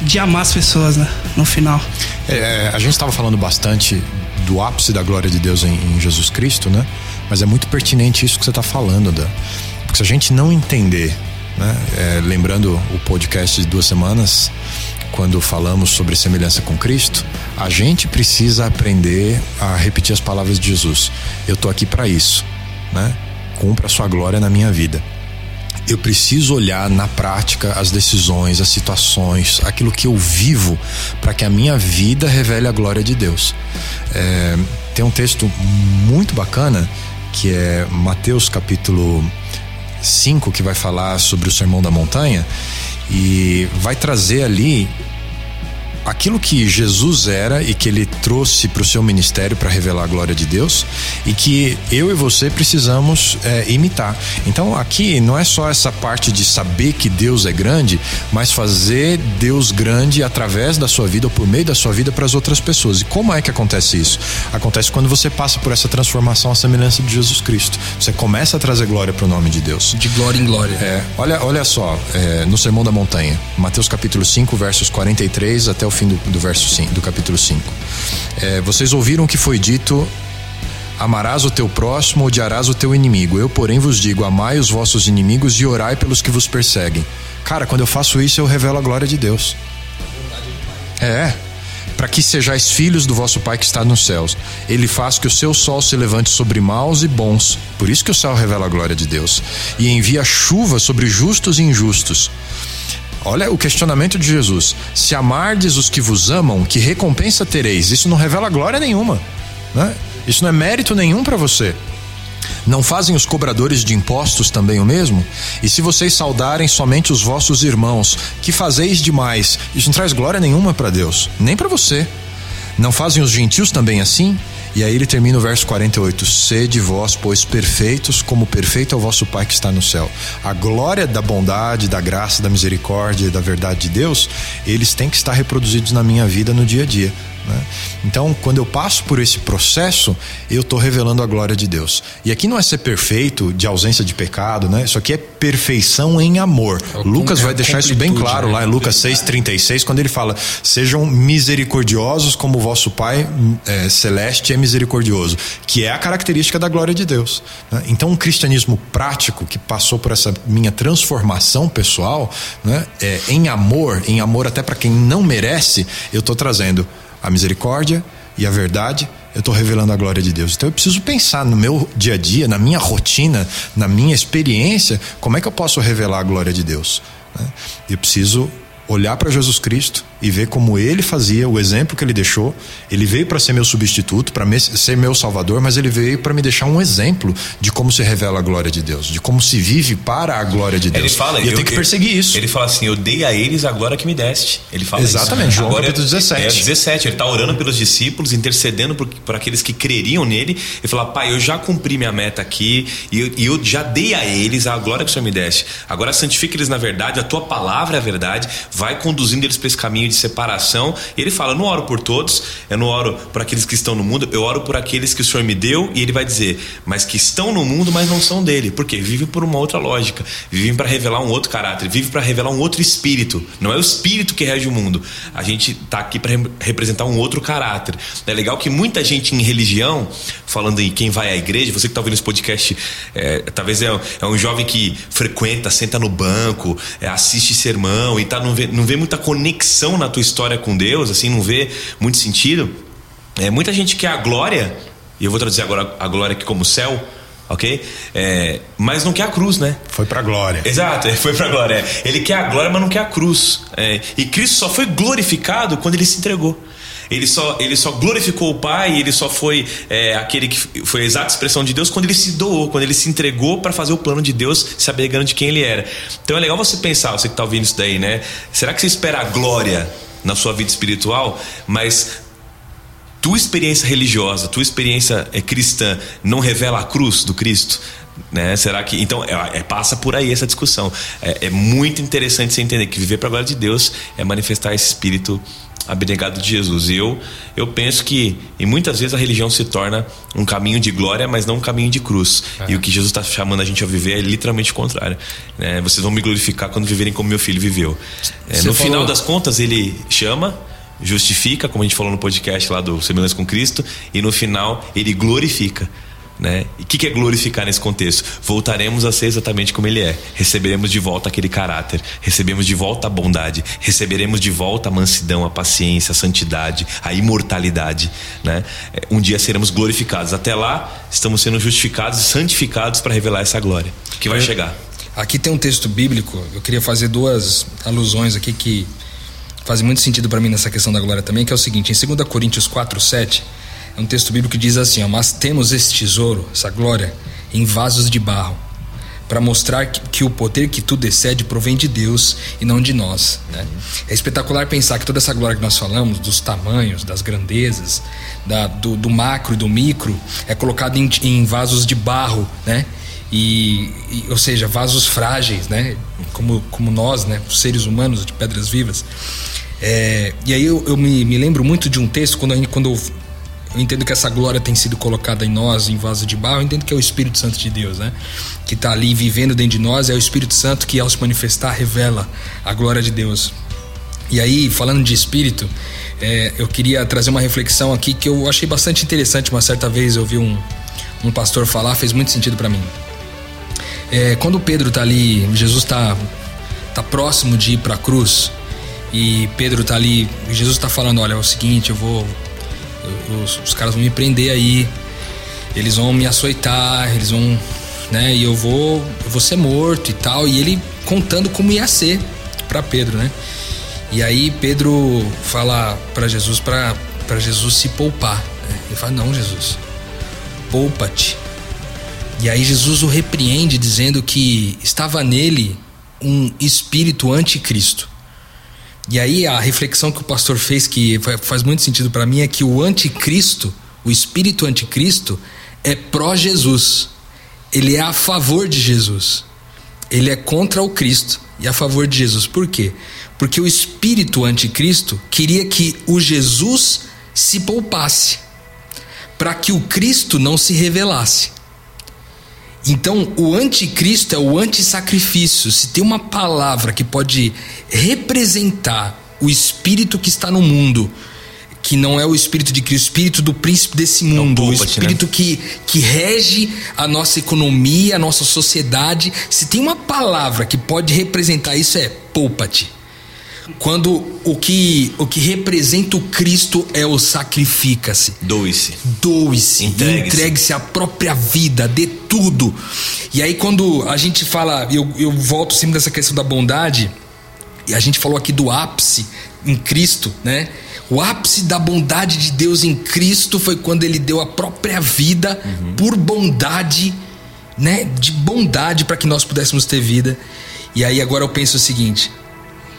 de amar as pessoas, né? No final. É, a gente estava falando bastante do ápice da glória de Deus em, em Jesus Cristo, né? Mas é muito pertinente isso que você está falando, Dan. Porque se a gente não entender, né? É, lembrando o podcast de duas semanas, quando falamos sobre semelhança com Cristo, a gente precisa aprender a repetir as palavras de Jesus. Eu estou aqui para isso, né? Cumpra a sua glória na minha vida eu preciso olhar na prática as decisões, as situações, aquilo que eu vivo, para que a minha vida revele a glória de Deus. É, tem um texto muito bacana que é Mateus capítulo 5, que vai falar sobre o Sermão da Montanha e vai trazer ali aquilo que Jesus era e que ele trouxe para o seu ministério para revelar a glória de Deus e que eu e você precisamos é, imitar. Então aqui não é só essa parte de saber que Deus é grande, mas fazer Deus grande através da sua vida ou por meio da sua vida para as outras pessoas. E como é que acontece isso? Acontece quando você passa por essa transformação à semelhança de Jesus Cristo. Você começa a trazer glória para o nome de Deus. De glória em glória. É, olha, olha só, é, no Sermão da Montanha, Mateus capítulo 5, versos 43 até o fim do, do verso 5, do capítulo 5. É, vocês ouviram o que foi dito: Amarás o teu próximo, odiarás o teu inimigo. Eu, porém, vos digo: amai os vossos inimigos e orai pelos que vos perseguem. Cara, quando eu faço isso, eu revelo a glória de Deus. É. Para que sejais filhos do vosso Pai que está nos céus. Ele faz que o seu sol se levante sobre maus e bons. Por isso que o céu revela a glória de Deus. E envia chuva sobre justos e injustos. Olha o questionamento de Jesus. Se amardes os que vos amam, que recompensa tereis? Isso não revela glória nenhuma. Né? Isso não é mérito nenhum para você. Não fazem os cobradores de impostos também o mesmo? E se vocês saudarem somente os vossos irmãos, que fazeis demais? Isso não traz glória nenhuma para Deus, nem para você. Não fazem os gentios também assim? E aí ele termina o verso 48: Sede vós, pois perfeitos, como perfeito é o vosso Pai que está no céu. A glória da bondade, da graça, da misericórdia e da verdade de Deus, eles têm que estar reproduzidos na minha vida no dia a dia. Né? Então, quando eu passo por esse processo, eu estou revelando a glória de Deus. E aqui não é ser perfeito de ausência de pecado, né? Isso aqui é perfeição em amor. É Lucas é vai deixar isso bem claro né? lá em Lucas 6,36, quando ele fala: Sejam misericordiosos como o vosso Pai é, celeste é misericordioso, que é a característica da glória de Deus. Né? Então, um cristianismo prático que passou por essa minha transformação pessoal, né? É, em amor, em amor até para quem não merece, eu estou trazendo a misericórdia e a verdade, eu estou revelando a glória de Deus. Então eu preciso pensar no meu dia a dia, na minha rotina, na minha experiência, como é que eu posso revelar a glória de Deus. Né? Eu preciso olhar para Jesus Cristo e ver como ele fazia, o exemplo que ele deixou. Ele veio para ser meu substituto, para ser meu salvador, mas ele veio para me deixar um exemplo de como se revela a glória de Deus, de como se vive para a glória de Deus. Ele fala, e eu, eu tenho que perseguir isso. Ele fala assim: Eu dei a eles a glória que me deste. Ele fala Exatamente, isso. João Agora, capítulo 17. É, 17. Ele está orando pelos discípulos, intercedendo por, por aqueles que creriam nele. Ele fala: Pai, eu já cumpri minha meta aqui e eu, e eu já dei a eles a glória que o Senhor me deste. Agora santifica eles na verdade, a tua palavra é a verdade, vai conduzindo eles para esse caminho de separação. E ele fala: não oro por todos, eu não oro por aqueles que estão no mundo, eu oro por aqueles que o Senhor me deu. E ele vai dizer: Mas que estão no mundo, mas não são dele. Porque vive por uma outra lógica, vivem para revelar um outro caráter, vive para revelar um outro espírito. Não é o espírito que rege o mundo. A gente está aqui para representar um outro caráter. É legal que muita gente em religião, falando em quem vai à igreja, você que está ouvindo esse podcast, é, talvez é, é, um jovem que frequenta, senta no banco, é, assiste sermão e tá, não, vê, não vê muita conexão na tua história com Deus, assim, não vê muito sentido. É, muita gente quer a glória, e eu vou traduzir agora a glória aqui como céu, ok? É, mas não quer a cruz, né? Foi para a glória. Exato, foi para a glória. Ele quer a glória, mas não quer a cruz. É, e Cristo só foi glorificado quando ele se entregou. Ele só, ele só glorificou o Pai, ele só foi é, aquele que foi a exata expressão de Deus quando ele se doou, quando ele se entregou para fazer o plano de Deus, se abegando de quem ele era. Então é legal você pensar, você que está ouvindo isso daí, né? Será que você espera a glória na sua vida espiritual, mas tua experiência religiosa, tua experiência é, cristã não revela a cruz do Cristo? Né? Será que. Então, é, é, passa por aí essa discussão. É, é muito interessante você entender que viver para a glória de Deus é manifestar esse espírito abnegado de Jesus. E eu, eu penso que, e muitas vezes a religião se torna um caminho de glória, mas não um caminho de cruz. É. E o que Jesus está chamando a gente a viver é literalmente o contrário. É, vocês vão me glorificar quando viverem como meu filho viveu. É, no falou... final das contas, ele chama, justifica, como a gente falou no podcast lá do Semelhança com Cristo, e no final ele glorifica. Né? E o que, que é glorificar nesse contexto? Voltaremos a ser exatamente como ele é. Receberemos de volta aquele caráter, recebemos de volta a bondade, receberemos de volta a mansidão, a paciência, a santidade, a imortalidade. Né? É, um dia seremos glorificados. Até lá, estamos sendo justificados e santificados para revelar essa glória que vai chegar. Aqui tem um texto bíblico, eu queria fazer duas alusões aqui que fazem muito sentido para mim nessa questão da glória também, que é o seguinte, em 2 Coríntios 4, 7 é um texto bíblico que diz assim: ó, Mas temos esse tesouro, essa glória, em vasos de barro, para mostrar que, que, o poder que tudo excede provém de Deus e não de nós. Né? É espetacular pensar que toda essa glória que nós falamos, dos tamanhos, das grandezas, da, do, do, macro e do micro, é colocada em, em, vasos de barro, né? E, e, ou seja, vasos frágeis, né? Como, como nós, né? Os seres humanos de pedras vivas. É, e aí eu, eu me, me, lembro muito de um texto quando, quando eu eu entendo que essa glória tem sido colocada em nós, em vaso de barro. Eu entendo que é o Espírito Santo de Deus, né? Que está ali vivendo dentro de nós. É o Espírito Santo que, ao se manifestar, revela a glória de Deus. E aí, falando de Espírito, é, eu queria trazer uma reflexão aqui que eu achei bastante interessante. Uma certa vez eu vi um, um pastor falar, fez muito sentido para mim. É, quando Pedro está ali, Jesus está tá próximo de ir para a cruz. E Pedro está ali, Jesus está falando: Olha, é o seguinte, eu vou os, os caras vão me prender aí, eles vão me açoitar, eles vão, né? E eu vou, eu vou ser morto e tal. E ele contando como ia ser para Pedro, né? E aí Pedro fala para Jesus para para Jesus se poupar. Né? Ele fala não, Jesus, poupa-te. E aí Jesus o repreende dizendo que estava nele um espírito anticristo. E aí a reflexão que o pastor fez que faz muito sentido para mim é que o anticristo, O espírito anticristo é pró-Jesus. Ele é a favor de Jesus. Ele é contra o Cristo e a favor de Jesus. Por quê? Porque o espírito anticristo queria que o Jesus se poupasse, para que o Cristo não se revelasse. Então, o anticristo é o antissacrifício. Se tem uma palavra que pode representar o espírito que está no mundo, que não é o espírito de Cristo, o espírito do príncipe desse mundo, o, o espírito né? que, que rege a nossa economia, a nossa sociedade. Se tem uma palavra que pode representar isso, é poupa-te. Quando o que, o que representa o Cristo é o sacrifica-se. Doe-se. Doe-se. Entregue-se. Entregue-se a própria vida, dê tudo. E aí, quando a gente fala, eu, eu volto sempre dessa questão da bondade, e a gente falou aqui do ápice em Cristo, né? O ápice da bondade de Deus em Cristo foi quando ele deu a própria vida uhum. por bondade, né? De bondade para que nós pudéssemos ter vida. E aí agora eu penso o seguinte: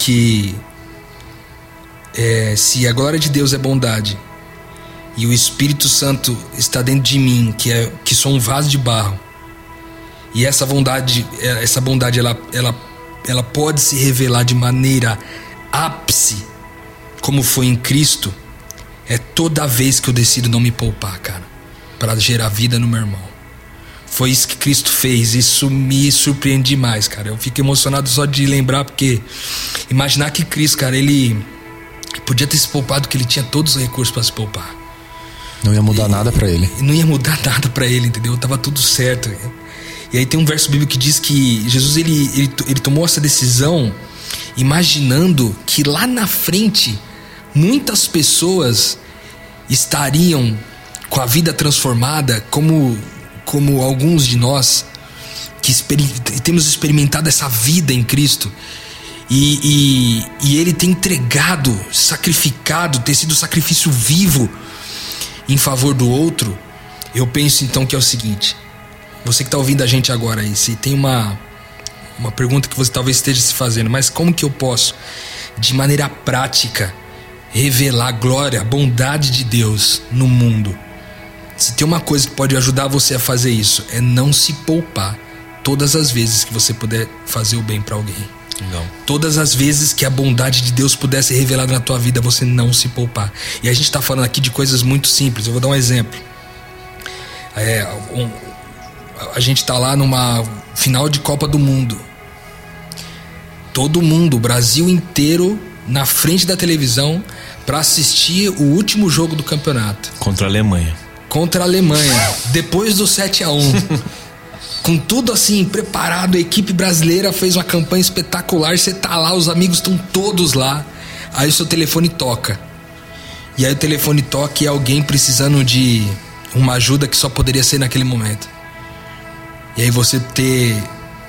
que é, se a glória de Deus é bondade e o Espírito Santo está dentro de mim, que é que sou um vaso de barro, e essa bondade, é, essa bondade ela, ela, ela pode se revelar de maneira ápice, como foi em Cristo, é toda vez que eu decido não me poupar, cara, para gerar vida no meu irmão. Foi isso que Cristo fez. Isso me surpreende demais, cara. Eu fico emocionado só de lembrar, porque imaginar que Cristo, cara, ele podia ter se poupado, que ele tinha todos os recursos para se poupar. Não ia mudar e, nada para ele. Não ia mudar nada para ele, entendeu? Tava tudo certo. E aí tem um verso bíblico que diz que Jesus ele, ele, ele tomou essa decisão imaginando que lá na frente muitas pessoas estariam com a vida transformada como como alguns de nós que temos experimentado essa vida em Cristo e, e, e Ele tem entregado, sacrificado, ter sido sacrifício vivo em favor do outro, eu penso então que é o seguinte: você que está ouvindo a gente agora aí, se tem uma, uma pergunta que você talvez esteja se fazendo, mas como que eu posso, de maneira prática, revelar a glória, a bondade de Deus no mundo? Se tem uma coisa que pode ajudar você a fazer isso, é não se poupar todas as vezes que você puder fazer o bem para alguém. Não. Todas as vezes que a bondade de Deus pudesse ser revelada na tua vida, você não se poupar. E a gente está falando aqui de coisas muito simples. Eu vou dar um exemplo. É, um, a gente está lá numa final de Copa do Mundo. Todo mundo, o Brasil inteiro, na frente da televisão para assistir o último jogo do campeonato. Contra a Alemanha contra a Alemanha, depois do 7 a 1 Com tudo assim preparado, a equipe brasileira fez uma campanha espetacular. Você tá lá, os amigos estão todos lá. Aí o seu telefone toca. E aí o telefone toca e é alguém precisando de uma ajuda que só poderia ser naquele momento. E aí você ter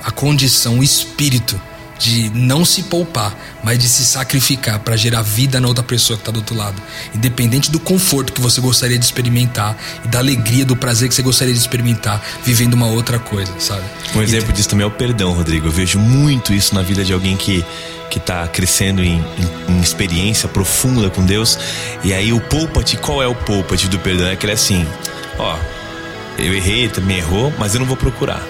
a condição, o espírito de não se poupar, mas de se sacrificar para gerar vida na outra pessoa que está do outro lado. Independente do conforto que você gostaria de experimentar e da alegria, do prazer que você gostaria de experimentar vivendo uma outra coisa, sabe? Um exemplo disso também é o perdão, Rodrigo. Eu vejo muito isso na vida de alguém que que está crescendo em, em, em, experiência profunda com Deus. E aí o poupa-te, qual é o poupa-te do perdão? É aquele assim, ó, eu errei, também errou, mas eu não vou procurar.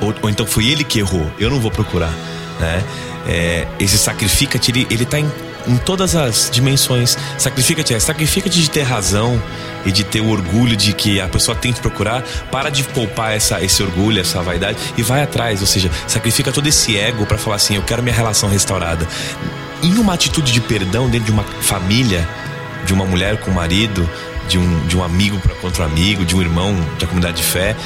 Ou, ou então foi ele que errou, eu não vou procurar né? É, esse sacrifica-te, ele, ele tá em, em todas as dimensões. Sacrifica-te, é, sacrifica-te de ter razão e de ter o orgulho de que a pessoa tem que procurar, para de poupar essa, esse orgulho, essa vaidade e vai atrás, ou seja, sacrifica todo esse ego para falar assim, eu quero minha relação restaurada. Em uma atitude de perdão dentro de uma família, de uma mulher com o marido, de um, de um amigo contra um amigo, de um irmão da comunidade de fé,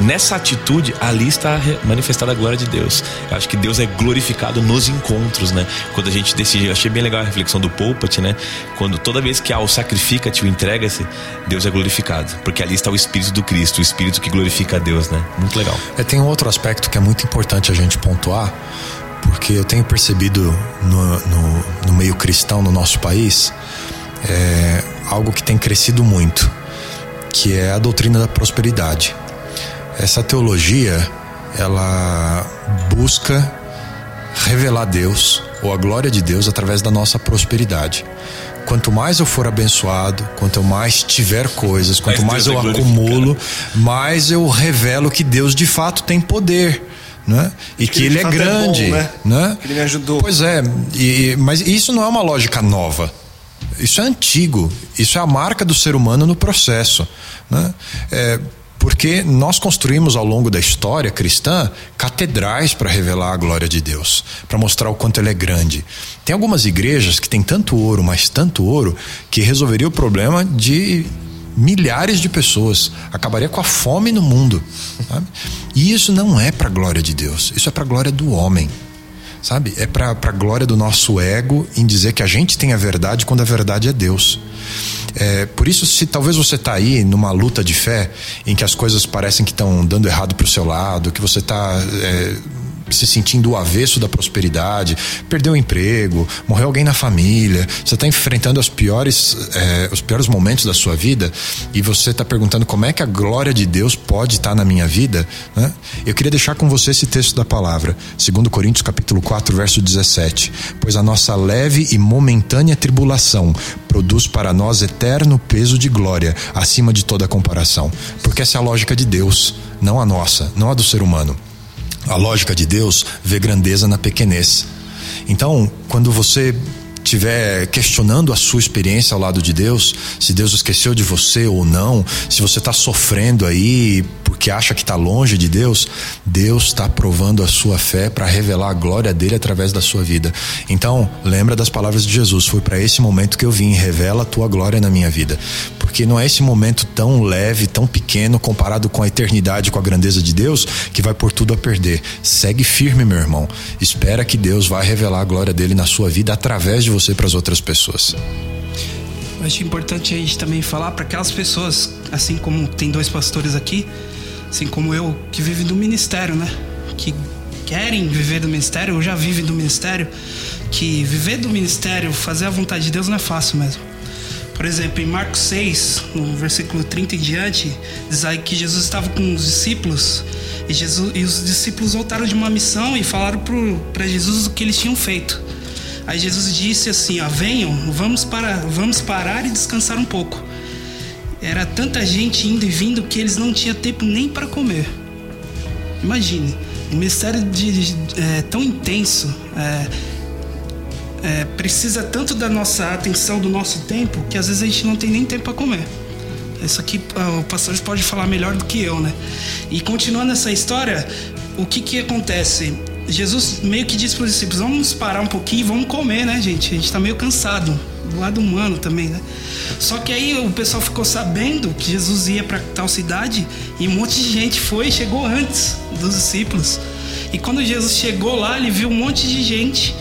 nessa atitude, ali está manifestada a glória de Deus. Eu acho que Deus é glorificado nos encontros, né? Quando a gente decide, eu achei bem legal a reflexão do Poupat, né? Quando toda vez que há o sacrifica-te, o entrega-se, Deus é glorificado. Porque ali está o Espírito do Cristo, o Espírito que glorifica a Deus, né? Muito legal. É, tem um outro aspecto que é muito importante a gente pontuar, porque eu tenho percebido no, no, no meio cristão no nosso país é, algo que tem crescido muito, que é a doutrina da prosperidade. Essa teologia, ela busca revelar Deus ou a glória de Deus através da nossa prosperidade. quanto mais eu for abençoado, quanto mais tiver coisas, quanto mais, mais eu é acumulo, mais eu revelo que Deus de fato tem poder. Né? E que, ele ele de é fato é bom, grande. né? né? Que ele me ajudou. Pois é, e- mas isso não é uma lógica nova. Isso é antigo. Isso é a marca do ser humano no processo. Né? É, porque nós construímos ao longo da história cristã catedrais para revelar a glória de Deus, para mostrar o quanto ele é grande. Tem algumas igrejas que têm tanto ouro, mas tanto ouro, que resolveria o problema de milhares de pessoas, acabaria com a fome no mundo. sabe? E isso não é para a glória de Deus, isso é para a glória do homem sabe? É para a glória do nosso ego em dizer que a gente tem a verdade quando a verdade é Deus. É, por isso, se talvez você está aí numa luta de fé em que as coisas parecem que estão dando errado para o seu lado, que você está se sentindo o avesso da prosperidade, perdeu o emprego, morreu alguém na família, você está enfrentando as piores, é, os piores momentos da sua vida e você está perguntando como é que a glória de Deus pode estar na minha vida, né? Eu queria deixar com você esse texto da palavra, 2 Coríntios capítulo 4, verso 17. Pois a nossa leve e momentânea tribulação produz para nós eterno peso de glória, acima de toda comparação. Porque essa é a lógica de Deus, não a nossa, não a do ser humano. A lógica de Deus vê grandeza na pequenez. Então, quando você estiver questionando a sua experiência ao lado de Deus, se Deus esqueceu de você ou não, se você está sofrendo aí porque acha que está longe de Deus, Deus está provando a sua fé para revelar a glória dele através da sua vida. Então, lembra das palavras de Jesus: foi para esse momento que eu vim, revela a tua glória na minha vida. Porque não é esse momento tão leve, tão pequeno, comparado com a eternidade, com a grandeza de Deus, que vai por tudo a perder. Segue firme, meu irmão. Espera que Deus vai revelar a glória dele na sua vida através de você para as outras pessoas. Eu acho importante a gente também falar para aquelas pessoas, assim como tem dois pastores aqui, assim como eu, que vivem do ministério, né? Que querem viver do ministério, ou já vivem do ministério, que viver do ministério, fazer a vontade de Deus não é fácil mesmo. Por exemplo, em Marcos 6, no versículo 30 em diante, diz aí que Jesus estava com os discípulos e, Jesus, e os discípulos voltaram de uma missão e falaram para Jesus o que eles tinham feito. Aí Jesus disse assim: ó, venham, vamos, para, vamos parar e descansar um pouco. Era tanta gente indo e vindo que eles não tinham tempo nem para comer. Imagine, um ministério de, é, tão intenso. É, é, precisa tanto da nossa atenção, do nosso tempo, que às vezes a gente não tem nem tempo para comer. Isso aqui ah, o pastor pode falar melhor do que eu, né? E continuando essa história, o que que acontece? Jesus meio que disse para os discípulos: vamos parar um pouquinho e vamos comer, né, gente? A gente está meio cansado, do lado humano também, né? Só que aí o pessoal ficou sabendo que Jesus ia para tal cidade e um monte de gente foi e chegou antes dos discípulos. E quando Jesus chegou lá, ele viu um monte de gente.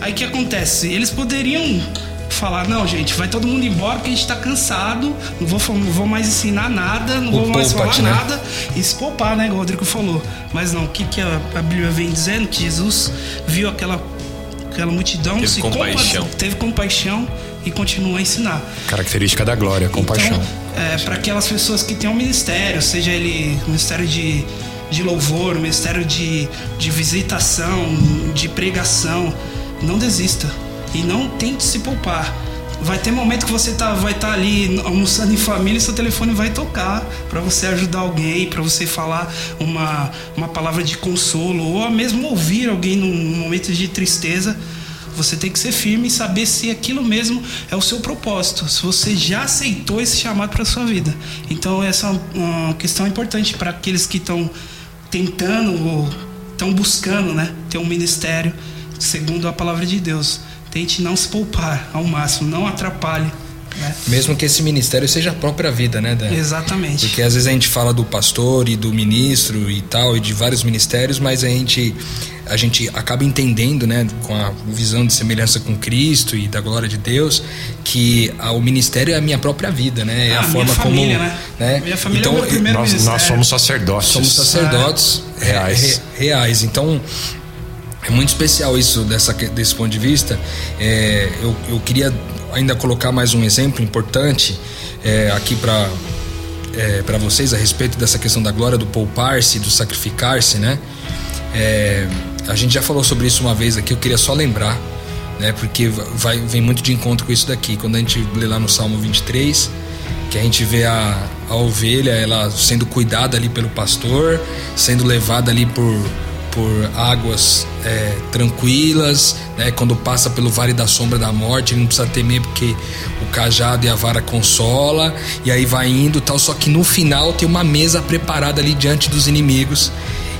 Aí o que acontece? Eles poderiam falar, não, gente, vai todo mundo embora porque a gente tá cansado, não vou, não vou mais ensinar nada, não O vou mais falar né? nada. E se poupar, né, o Rodrigo falou. Mas não, o que, que a, a Bíblia vem dizendo? Que Jesus viu aquela, aquela multidão, Teve se compaixão. compa- teve compaixão e continuou a ensinar. Característica da glória, compaixão. Então, é, para aquelas pessoas que têm um ministério, seja ele um ministério de, de louvor, ministério de, de visitação, de pregação, não desista. E não tente se poupar. Vai ter momento que você tá, vai estar ali almoçando em família e seu telefone vai tocar para você ajudar alguém, para você falar uma, uma palavra de consolo, ou mesmo ouvir alguém num momento de tristeza. Você tem que ser firme e saber se aquilo mesmo é o seu propósito, se você já aceitou esse chamado para sua vida. Então essa é uma questão importante para aqueles que estão tentando ou estão buscando, né, ter um ministério segundo a palavra de Deus. Tente não se poupar ao máximo, não atrapalhe, né? Mesmo que esse ministério seja a própria vida, né, Dan? Exatamente. Porque às vezes a gente fala do pastor e do ministro e tal, e de vários ministérios, mas a gente, a gente acaba entendendo, né, com a visão de semelhança com Cristo e da glória de Deus, que a- o ministério é a minha própria vida, né? É Ah, a minha forma família, como. né? Minha família é então, o meu primeiro Nós, nós ministério. somos sacerdotes. somos sacerdotes É. Reais. re- reais. Então é muito especial isso dessa, desse ponto de vista. É, eu, eu queria ainda colocar mais um exemplo importante é, aqui para é, para vocês a respeito dessa questão da glória, do poupar-se, do sacrificar-se, né? É, a gente já falou sobre isso uma vez aqui, eu queria só lembrar né? Porque vai, vem muito de encontro com isso daqui. Quando a gente lê lá no Salmo 23, que a gente vê a, a ovelha, ela sendo cuidada ali pelo pastor, sendo levada ali por, por águas é, tranquilas, né? Quando passa pelo vale da sombra da morte, ele não precisa temer porque o cajado e a vara consola, e aí vai indo tal. Só que no final tem uma mesa preparada ali diante dos inimigos.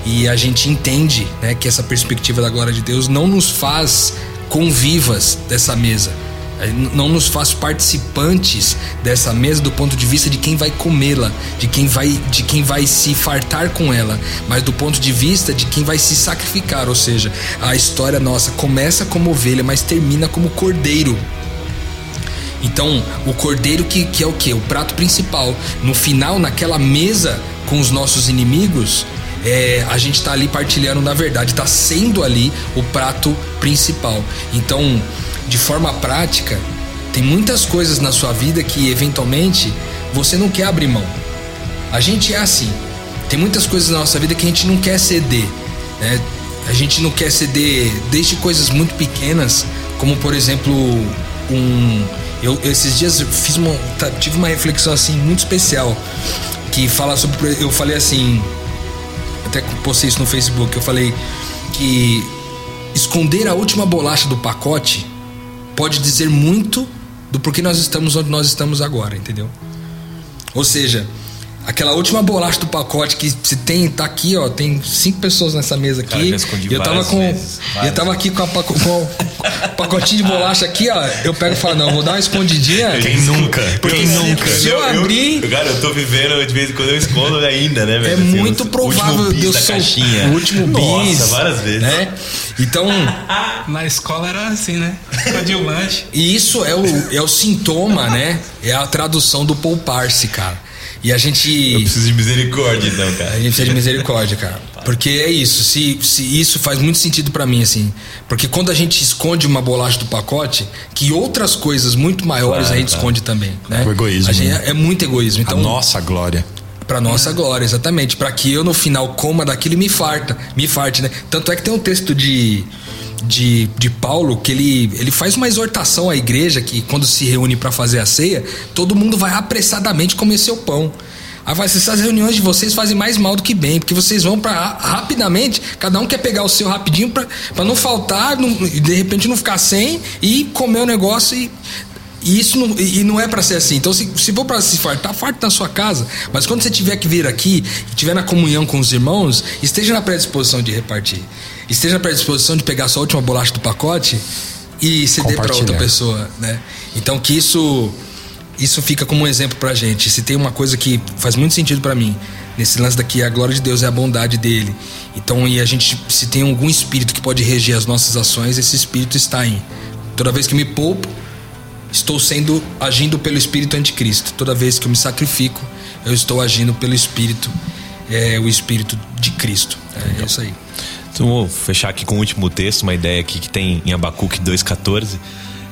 E a gente entende né, que essa perspectiva da glória de Deus não nos faz convivas dessa mesa, não nos faz participantes dessa mesa do ponto de vista de quem vai comê-la, de quem vai de quem vai se fartar com ela, mas do ponto de vista de quem vai se sacrificar, ou seja, a história nossa começa como ovelha, mas termina como cordeiro. Então, o cordeiro que, que é o que? O prato principal. No final, naquela mesa com os nossos inimigos, é, a gente está ali partilhando, na verdade, está sendo ali o prato principal. Então, de forma prática, tem muitas coisas na sua vida que eventualmente você não quer abrir mão. A gente é assim. Tem muitas coisas na nossa vida que a gente não quer ceder. Né? A gente não quer ceder desde coisas muito pequenas, como por exemplo um. Eu esses dias fiz uma, tive uma reflexão assim muito especial que fala sobre. Eu falei assim, até postei isso no Facebook, eu falei que esconder a última bolacha do pacote pode dizer muito do porquê nós estamos onde nós estamos agora, entendeu? Ou seja, aquela última bolacha do pacote que se tem, tá aqui, ó, tem cinco pessoas nessa mesa aqui. e eu tava com. Vezes, eu tava aqui com, a, com o pacotinho de bolacha aqui, ó. Eu pego e falo, não, vou dar uma escondidinha. Quem nunca? Quem nunca? Se eu, eu abrir. Eu, cara, eu tô vivendo de vez em quando eu escondo ainda, né, velho? É assim, muito provável de eu ser o último bis. Nossa, várias vezes. Né? Então. Na escola era assim, né? Escondia o lanche. E isso é o, é o sintoma, né? É a tradução do poupar-se, cara. E a gente. Eu preciso de misericórdia, então, cara. A gente precisa de misericórdia, cara. Porque é isso. Se, se isso faz muito sentido para mim, assim. Porque quando a gente esconde uma bolacha do pacote, que outras coisas muito maiores claro, a gente claro. esconde também, né? O egoísmo. Né? É muito egoísmo. Então, a nossa glória. Para nossa glória, exatamente. Para que eu no final coma daquilo e me farta. Me farte, né? Tanto é que tem um texto de de, de Paulo que ele, ele faz uma exortação à igreja que quando se reúne para fazer a ceia, todo mundo vai apressadamente comer seu pão. Aí vai, essas reuniões de vocês fazem mais mal do que bem, porque vocês vão para rapidamente, cada um quer pegar o seu rapidinho para não faltar, não, de repente não ficar sem e comer o negócio e e isso não, e não é para ser assim. Então, se, se for para se fartar, farte na sua casa. Mas quando você tiver que vir aqui, estiver na comunhão com os irmãos, esteja na predisposição de repartir esteja na predisposição de pegar sua última bolacha do pacote e ceder para outra pessoa, né? Então que isso isso fica como um exemplo pra gente. Se tem uma coisa que faz muito sentido para mim, nesse lance daqui, a glória de Deus é a bondade dele. Então, e a gente se tem algum espírito que pode reger as nossas ações, esse espírito está em toda vez que me poupo, estou sendo agindo pelo espírito anticristo. Toda vez que eu me sacrifico, eu estou agindo pelo espírito é o espírito de Cristo. É, é isso aí. Então vou fechar aqui com o último texto, uma ideia aqui que tem em Abacuque 2,14.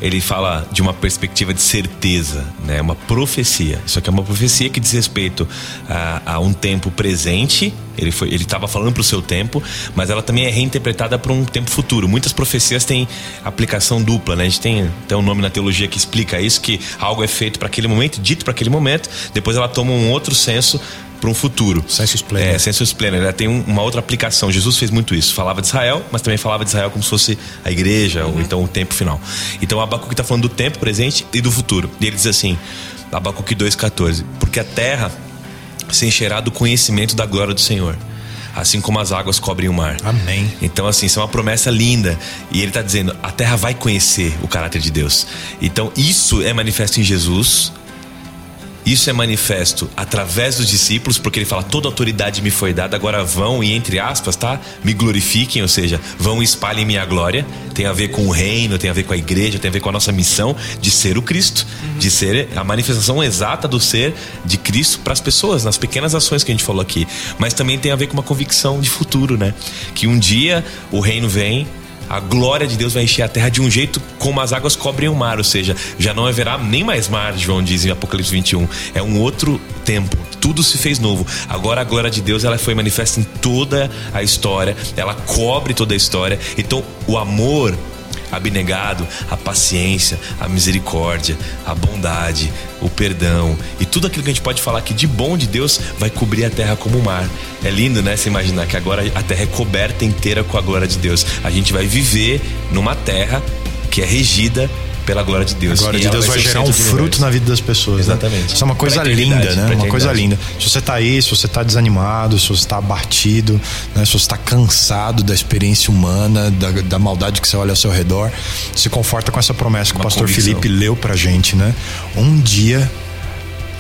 Ele fala de uma perspectiva de certeza, né? uma profecia. Isso aqui é uma profecia que diz respeito a, a um tempo presente. Ele foi, ele estava falando para o seu tempo, mas ela também é reinterpretada para um tempo futuro. Muitas profecias têm aplicação dupla, né? A gente tem até um nome na teologia que explica isso, que algo é feito para aquele momento, dito para aquele momento, depois ela toma um outro senso para um futuro. Sensus pleno. É, sensus pleno. Ela tem uma outra aplicação. Jesus fez muito isso. Falava de Israel, mas também falava de Israel como se fosse a igreja, uhum. ou então o tempo final. Então Abacuque está falando do tempo presente e do futuro. E ele diz assim, Abacuque 2,14: Porque a terra se encherá do conhecimento da glória do Senhor assim como as águas cobrem o mar. Amém. Então, assim, isso é uma promessa linda. E ele está dizendo: a terra vai conhecer o caráter de Deus. Então, isso é manifesto em Jesus. Isso é manifesto através dos discípulos, porque ele fala: toda autoridade me foi dada, agora vão e, entre aspas, tá? Me glorifiquem, ou seja, vão e espalhem minha glória. Tem a ver com o reino, tem a ver com a igreja, tem a ver com a nossa missão de ser o Cristo, uhum. de ser a manifestação exata do ser de Cristo para as pessoas, nas pequenas ações que a gente falou aqui. Mas também tem a ver com uma convicção de futuro, né? Que um dia o reino vem, a glória de Deus vai encher a terra de um jeito como as águas cobrem o mar, ou seja, já não haverá nem mais mar, João diz em Apocalipse 21. É um outro tempo, tudo se fez novo. Agora a glória de Deus ela foi manifesta em toda a história, ela cobre toda a história. Então o amor abnegado, a paciência, a misericórdia, a bondade, o perdão e tudo aquilo que a gente pode falar que de bom de Deus vai cobrir a terra como o mar. É lindo, né? Você imaginar que agora a terra é coberta inteira com a glória de Deus. A gente vai viver numa terra que é regida pela glória de Deus. A glória de Deus vai o gerar um fruto na vida das pessoas. né? Exatamente. Isso é uma coisa linda, né? Uma coisa linda. Se você tá aí, se você tá desanimado, se você tá abatido, né? se você tá cansado da experiência humana, da, da maldade que você olha ao seu redor, se conforta com essa promessa que o Uma pastor convicção. Felipe leu pra gente, né? Um dia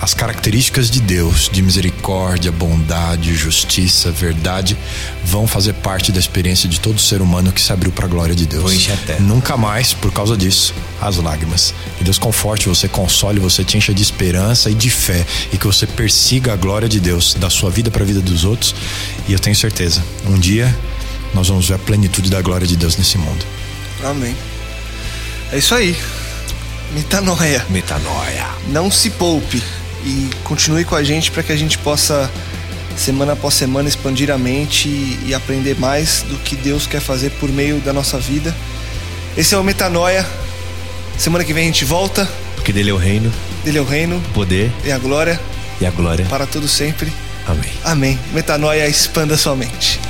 as características de Deus, de misericórdia, bondade, justiça, verdade, vão fazer parte da experiência de todo ser humano que se abriu para a glória de Deus. Vão encher a terra. Nunca mais, por causa disso, as lágrimas. Que Deus conforte você, console você, te encha de esperança e de fé e que você persiga a glória de Deus da sua vida para a vida dos outros. E eu tenho certeza, um dia nós vamos ver a plenitude da glória de Deus nesse mundo. Amém. É isso aí. Metanoia. Metanoia. Não se poupe e continue com a gente para que a gente possa semana após semana expandir a mente e, e aprender mais do que Deus quer fazer por meio da nossa vida. Esse é o Metanoia. Semana que vem a gente volta. Porque dele é o reino, Dele é o reino o poder e a glória e a glória. para todo sempre. Amém. Amém. Metanoia expanda sua mente.